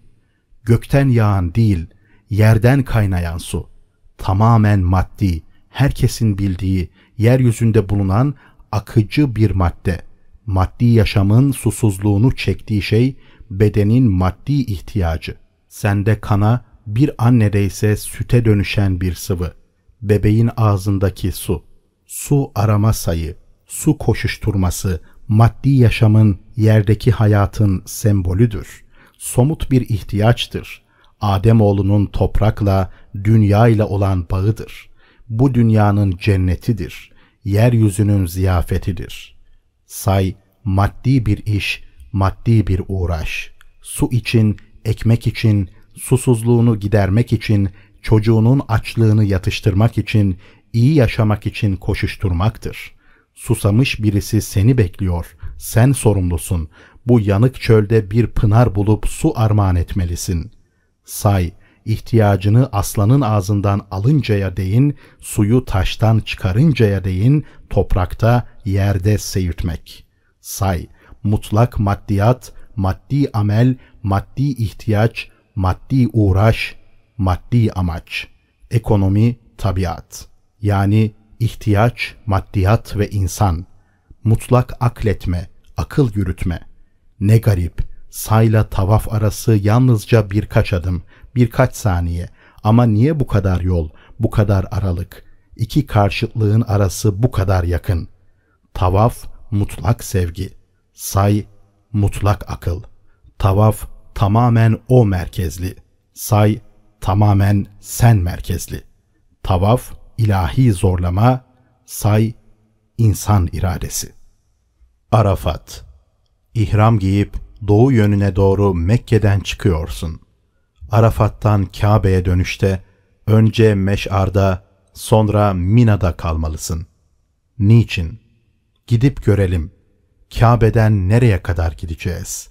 Gökten yağan değil, yerden kaynayan su. Tamamen maddi, herkesin bildiği, yeryüzünde bulunan akıcı bir madde. Maddi yaşamın susuzluğunu çektiği şey bedenin maddi ihtiyacı. Sende kana, bir annede ise süte dönüşen bir sıvı. Bebeğin ağzındaki su. Su arama sayı, su koşuşturması, maddi yaşamın, yerdeki hayatın sembolüdür. Somut bir ihtiyaçtır. Ademoğlunun toprakla, dünya ile olan bağıdır. Bu dünyanın cennetidir. Yeryüzünün ziyafetidir. Say, maddi bir iş, maddi bir uğraş. Su için, ekmek için, susuzluğunu gidermek için, çocuğunun açlığını yatıştırmak için, iyi yaşamak için koşuşturmaktır. Susamış birisi seni bekliyor. Sen sorumlusun. Bu yanık çölde bir pınar bulup su armağan etmelisin. Say, ihtiyacını aslanın ağzından alıncaya değin, suyu taştan çıkarıncaya değin, toprakta, yerde seyirtmek. Say, mutlak maddiyat, maddi amel, maddi ihtiyaç, maddi uğraş, maddi amaç. Ekonomi, tabiat. Yani ihtiyaç, maddiyat ve insan. Mutlak akletme, akıl yürütme. Ne garip, sayla tavaf arası yalnızca birkaç adım, birkaç saniye. Ama niye bu kadar yol, bu kadar aralık? İki karşıtlığın arası bu kadar yakın. Tavaf, mutlak sevgi. Say, mutlak akıl. Tavaf, tamamen o merkezli. Say, tamamen sen merkezli. Tavaf, ilahi zorlama, say, insan iradesi. Arafat İhram giyip doğu yönüne doğru Mekke'den çıkıyorsun. Arafat'tan Kabe'ye dönüşte önce Meş'ar'da sonra Mina'da kalmalısın. Niçin? Gidip görelim. Kabe'den nereye kadar gideceğiz?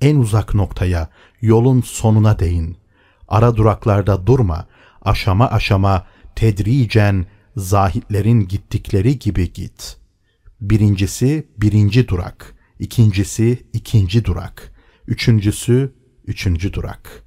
En uzak noktaya, yolun sonuna değin. Ara duraklarda durma, aşama aşama, tedricen zahitlerin gittikleri gibi git. Birincisi birinci durak, ikincisi ikinci durak, üçüncüsü üçüncü durak.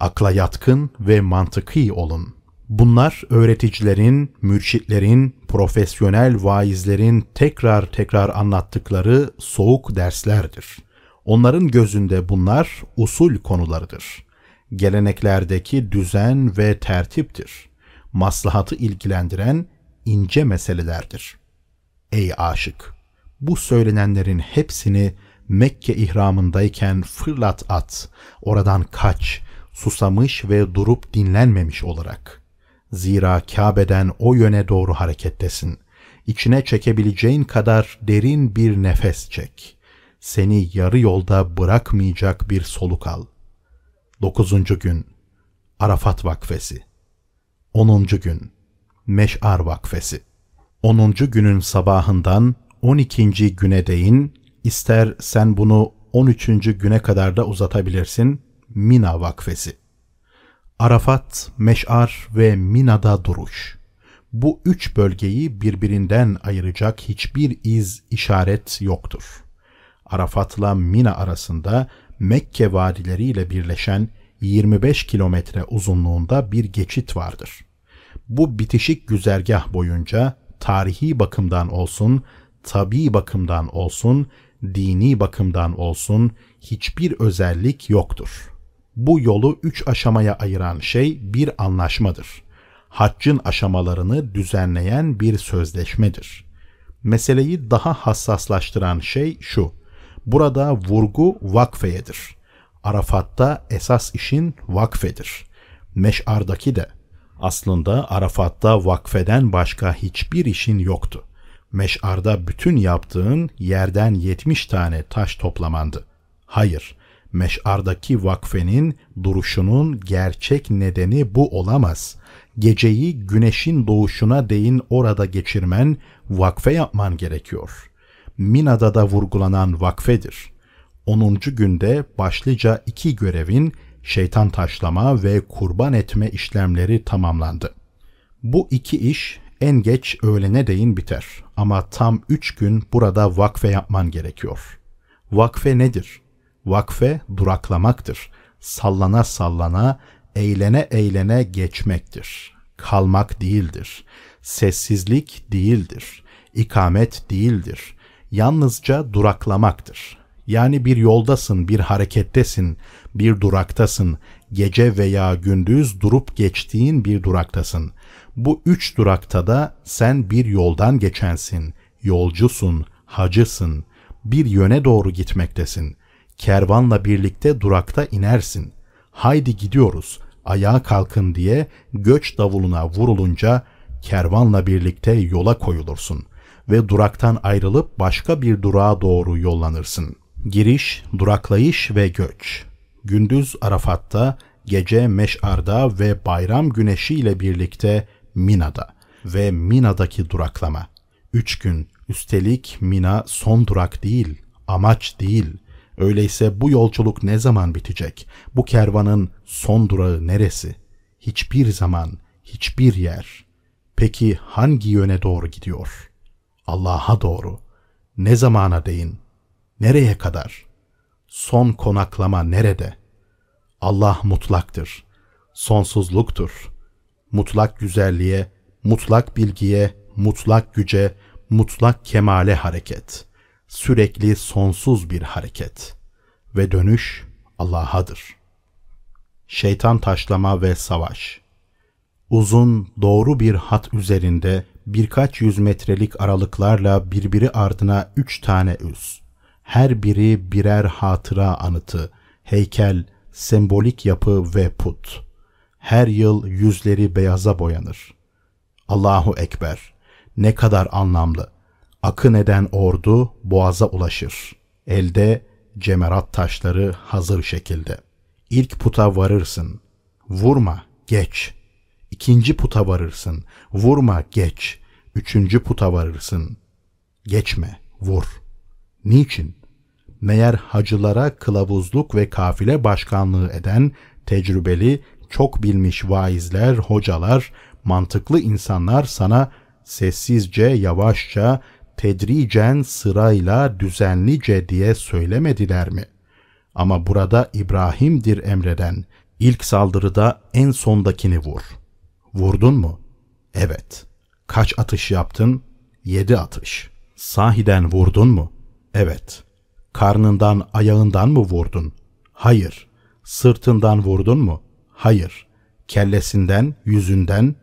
Akla yatkın ve mantıki olun. Bunlar öğreticilerin, mürşitlerin, profesyonel vaizlerin tekrar tekrar anlattıkları soğuk derslerdir. Onların gözünde bunlar usul konularıdır. Geleneklerdeki düzen ve tertiptir. Maslahatı ilgilendiren ince meselelerdir. Ey aşık! Bu söylenenlerin hepsini Mekke ihramındayken fırlat at, oradan kaç, susamış ve durup dinlenmemiş olarak. Zira Kabe'den o yöne doğru harekettesin. İçine çekebileceğin kadar derin bir nefes çek. Seni yarı yolda bırakmayacak bir soluk al. 9. gün Arafat Vakfesi 10. gün Meş'ar Vakfesi 10. günün sabahından 12. güne değin, ister sen bunu 13. güne kadar da uzatabilirsin, Mina Vakfesi. Arafat, Meş'ar ve Mina'da duruş. Bu üç bölgeyi birbirinden ayıracak hiçbir iz, işaret yoktur. Arafat'la Mina arasında Mekke vadileriyle birleşen 25 kilometre uzunluğunda bir geçit vardır. Bu bitişik güzergah boyunca tarihi bakımdan olsun, tabi bakımdan olsun, dini bakımdan olsun hiçbir özellik yoktur. Bu yolu üç aşamaya ayıran şey bir anlaşmadır. Haccın aşamalarını düzenleyen bir sözleşmedir. Meseleyi daha hassaslaştıran şey şu. Burada vurgu vakfeyedir. Arafat'ta esas işin vakfedir. Meş'ardaki de. Aslında Arafat'ta vakfeden başka hiçbir işin yoktu. Meş'arda bütün yaptığın yerden 70 tane taş toplamandı. Hayır, Meş'ardaki vakfenin duruşunun gerçek nedeni bu olamaz. Geceyi güneşin doğuşuna değin orada geçirmen, vakfe yapman gerekiyor. Mina'da da vurgulanan vakfedir. 10. günde başlıca iki görevin şeytan taşlama ve kurban etme işlemleri tamamlandı. Bu iki iş en geç öğlene değin biter ama tam üç gün burada vakfe yapman gerekiyor. Vakfe nedir? Vakfe duraklamaktır. Sallana sallana, eğlene eğlene geçmektir. Kalmak değildir. Sessizlik değildir. İkamet değildir. Yalnızca duraklamaktır. Yani bir yoldasın, bir harekettesin, bir duraktasın, gece veya gündüz durup geçtiğin bir duraktasın. Bu üç durakta da sen bir yoldan geçensin, yolcusun, hacısın, bir yöne doğru gitmektesin kervanla birlikte durakta inersin. Haydi gidiyoruz, ayağa kalkın diye göç davuluna vurulunca kervanla birlikte yola koyulursun ve duraktan ayrılıp başka bir durağa doğru yollanırsın. Giriş, duraklayış ve göç. Gündüz Arafat'ta, gece Meş'ar'da ve bayram güneşiyle birlikte Mina'da ve Mina'daki duraklama. Üç gün, üstelik Mina son durak değil, amaç değil. Öyleyse bu yolculuk ne zaman bitecek? Bu kervanın son durağı neresi? Hiçbir zaman, hiçbir yer. Peki hangi yöne doğru gidiyor? Allah'a doğru. Ne zamana değin? Nereye kadar? Son konaklama nerede? Allah mutlaktır. Sonsuzluktur. Mutlak güzelliğe, mutlak bilgiye, mutlak güce, mutlak kemale hareket. Sürekli sonsuz bir hareket. Ve dönüş Allah'adır. Şeytan taşlama ve savaş. Uzun, doğru bir hat üzerinde birkaç yüz metrelik aralıklarla birbiri ardına üç tane üs. Her biri birer hatıra anıtı, heykel, sembolik yapı ve put. Her yıl yüzleri beyaza boyanır. Allahu Ekber. Ne kadar anlamlı. Akın eden ordu boğaza ulaşır. Elde cemerat taşları hazır şekilde. İlk puta varırsın. Vurma, geç. İkinci puta varırsın. Vurma, geç. Üçüncü puta varırsın. Geçme, vur. Niçin? Meğer hacılara kılavuzluk ve kafile başkanlığı eden tecrübeli, çok bilmiş vaizler, hocalar, mantıklı insanlar sana sessizce, yavaşça, tedricen, sırayla, düzenlice diye söylemediler mi? Ama burada İbrahim'dir emreden. İlk saldırıda en sondakini vur. Vurdun mu? Evet. Kaç atış yaptın? Yedi atış. Sahiden vurdun mu? Evet. Karnından, ayağından mı vurdun? Hayır. Sırtından vurdun mu? Hayır. Kellesinden, yüzünden?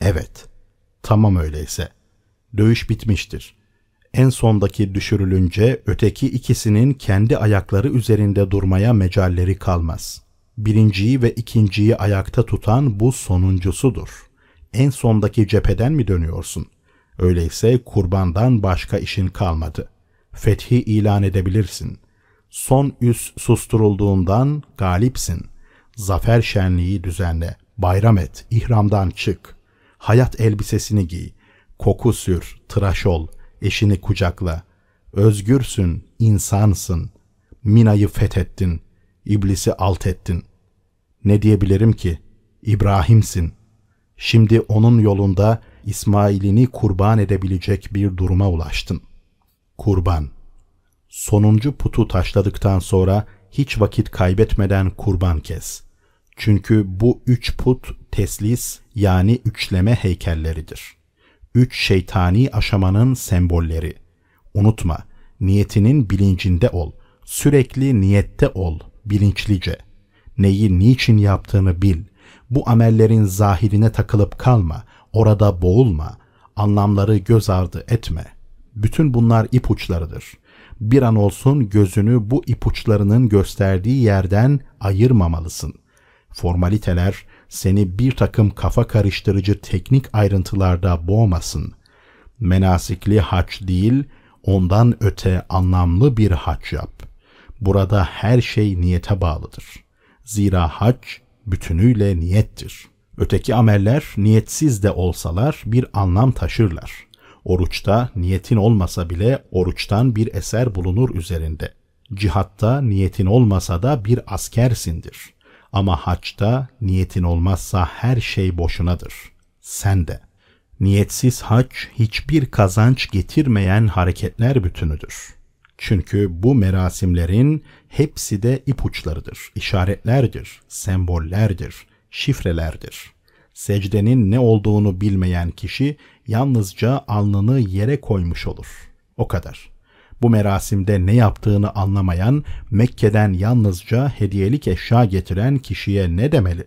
Evet. Tamam öyleyse. Dövüş bitmiştir. En sondaki düşürülünce öteki ikisinin kendi ayakları üzerinde durmaya mecalleri kalmaz. Birinciyi ve ikinciyi ayakta tutan bu sonuncusudur. En sondaki cepheden mi dönüyorsun? Öyleyse kurbandan başka işin kalmadı. Fethi ilan edebilirsin. Son üs susturulduğundan galipsin. Zafer şenliği düzenle, bayram et, ihramdan çık. Hayat elbisesini giy, koku sür, tıraş ol, eşini kucakla. Özgürsün, insansın. Mina'yı fethettin, iblisi alt ettin. Ne diyebilirim ki? İbrahim'sin. Şimdi onun yolunda İsmail'ini kurban edebilecek bir duruma ulaştın. Kurban. Sonuncu putu taşladıktan sonra hiç vakit kaybetmeden kurban kes. Çünkü bu üç put teslis yani üçleme heykelleridir. Üç şeytani aşamanın sembolleri. Unutma, niyetinin bilincinde ol. Sürekli niyette ol, bilinçlice. Neyi niçin yaptığını bil. Bu amellerin zahirine takılıp kalma, orada boğulma, anlamları göz ardı etme. Bütün bunlar ipuçlarıdır. Bir an olsun gözünü bu ipuçlarının gösterdiği yerden ayırmamalısın. Formaliteler seni bir takım kafa karıştırıcı teknik ayrıntılarda boğmasın. Menasikli haç değil, ondan öte anlamlı bir haç yap. Burada her şey niyete bağlıdır. Zira hac bütünüyle niyettir. Öteki ameller niyetsiz de olsalar bir anlam taşırlar. Oruçta niyetin olmasa bile oruçtan bir eser bulunur üzerinde. Cihatta niyetin olmasa da bir askersindir. Ama haçta niyetin olmazsa her şey boşunadır. Sen de. Niyetsiz hac hiçbir kazanç getirmeyen hareketler bütünüdür. Çünkü bu merasimlerin hepsi de ipuçlarıdır, işaretlerdir, sembollerdir, şifrelerdir. Secdenin ne olduğunu bilmeyen kişi yalnızca alnını yere koymuş olur. O kadar. Bu merasimde ne yaptığını anlamayan, Mekke'den yalnızca hediyelik eşya getiren kişiye ne demeli?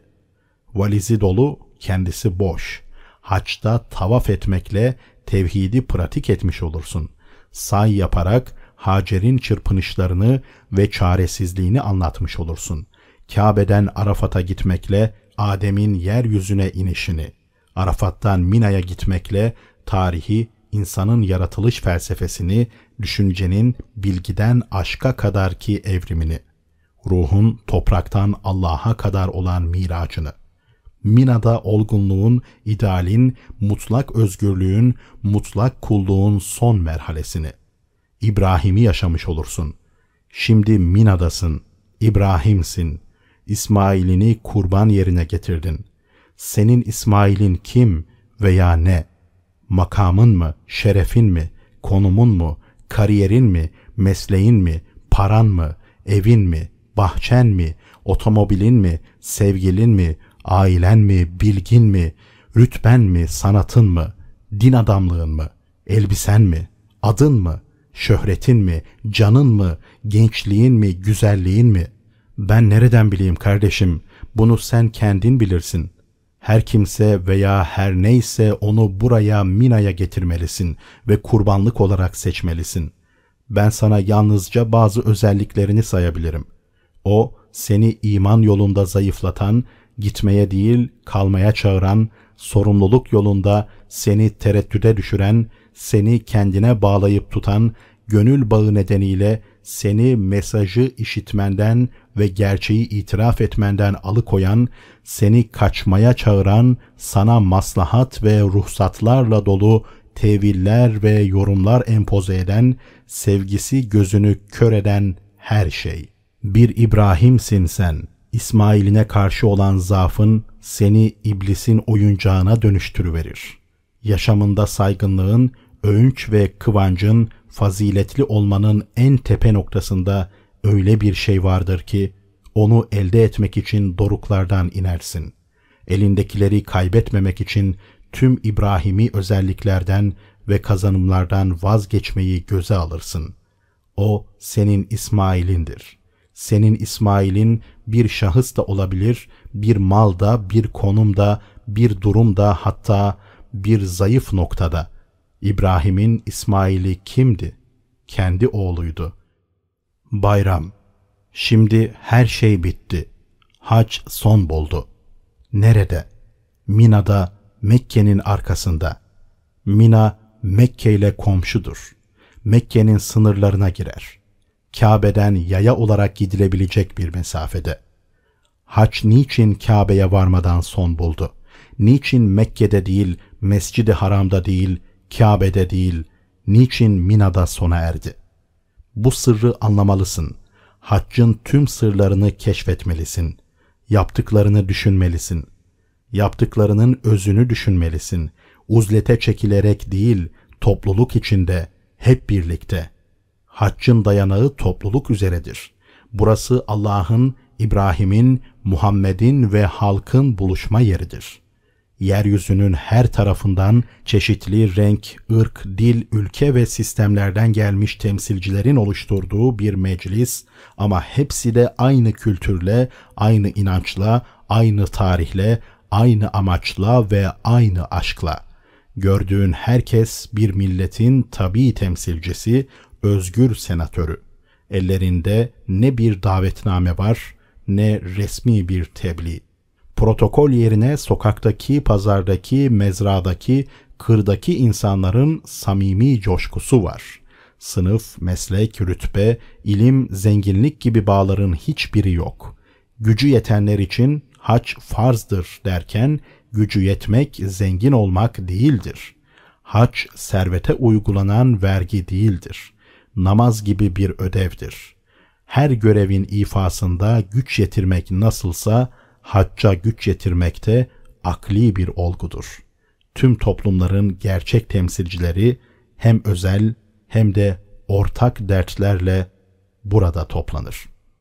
Valizi dolu, kendisi boş. Haçta tavaf etmekle tevhidi pratik etmiş olursun. Say yaparak Hacer'in çırpınışlarını ve çaresizliğini anlatmış olursun. Kabe'den Arafat'a gitmekle Adem'in yeryüzüne inişini, Arafat'tan Mina'ya gitmekle tarihi insanın yaratılış felsefesini, düşüncenin bilgiden aşka kadar ki evrimini, ruhun topraktan Allah'a kadar olan miracını, Mina'da olgunluğun, idealin, mutlak özgürlüğün, mutlak kulluğun son merhalesini, İbrahim'i yaşamış olursun. Şimdi Mina'dasın, İbrahim'sin, İsmail'ini kurban yerine getirdin. Senin İsmail'in kim veya ne? Makamın mı, şerefin mi, konumun mu, kariyerin mi, mesleğin mi, paran mı, evin mi, bahçen mi, otomobilin mi, sevgilin mi, ailen mi, bilgin mi, rütben mi, sanatın mı, din adamlığın mı, elbisen mi, adın mı, şöhretin mi, canın mı, gençliğin mi, güzelliğin mi? Ben nereden bileyim kardeşim, bunu sen kendin bilirsin. Her kimse veya her neyse onu buraya Mina'ya getirmelisin ve kurbanlık olarak seçmelisin. Ben sana yalnızca bazı özelliklerini sayabilirim. O, seni iman yolunda zayıflatan, gitmeye değil kalmaya çağıran, sorumluluk yolunda seni tereddüde düşüren, seni kendine bağlayıp tutan, gönül bağı nedeniyle seni mesajı işitmenden ve gerçeği itiraf etmenden alıkoyan, seni kaçmaya çağıran, sana maslahat ve ruhsatlarla dolu teviller ve yorumlar empoze eden, sevgisi gözünü kör eden her şey. Bir İbrahim'sin sen. İsmail'ine karşı olan zaafın seni iblisin oyuncağına dönüştürüverir. Yaşamında saygınlığın, övünç ve kıvancın, faziletli olmanın en tepe noktasında öyle bir şey vardır ki onu elde etmek için doruklardan inersin. Elindekileri kaybetmemek için tüm İbrahimi özelliklerden ve kazanımlardan vazgeçmeyi göze alırsın. O senin İsmail'indir. Senin İsmail'in bir şahıs da olabilir, bir malda, bir konumda, bir durumda hatta bir zayıf noktada. İbrahim'in İsmail'i kimdi? Kendi oğluydu. Bayram. Şimdi her şey bitti. Hac son buldu. Nerede? Mina'da, Mekke'nin arkasında. Mina, Mekke ile komşudur. Mekke'nin sınırlarına girer. Kabe'den yaya olarak gidilebilecek bir mesafede. Haç niçin Kabe'ye varmadan son buldu? Niçin Mekke'de değil, Mescid-i Haram'da değil, Kabe'de değil, niçin Mina'da sona erdi? Bu sırrı anlamalısın. Haccın tüm sırlarını keşfetmelisin. Yaptıklarını düşünmelisin. Yaptıklarının özünü düşünmelisin. Uzlete çekilerek değil, topluluk içinde, hep birlikte. Haccın dayanağı topluluk üzeredir. Burası Allah'ın, İbrahim'in, Muhammed'in ve halkın buluşma yeridir yeryüzünün her tarafından çeşitli renk, ırk, dil, ülke ve sistemlerden gelmiş temsilcilerin oluşturduğu bir meclis ama hepsi de aynı kültürle, aynı inançla, aynı tarihle, aynı amaçla ve aynı aşkla. Gördüğün herkes bir milletin tabi temsilcisi, özgür senatörü. Ellerinde ne bir davetname var ne resmi bir tebliğ protokol yerine sokaktaki, pazardaki, mezradaki, kırdaki insanların samimi coşkusu var. Sınıf, meslek, rütbe, ilim, zenginlik gibi bağların hiçbiri yok. Gücü yetenler için haç farzdır derken gücü yetmek zengin olmak değildir. Haç servete uygulanan vergi değildir. Namaz gibi bir ödevdir. Her görevin ifasında güç yetirmek nasılsa hacca güç yetirmekte akli bir olgudur. Tüm toplumların gerçek temsilcileri hem özel hem de ortak dertlerle burada toplanır.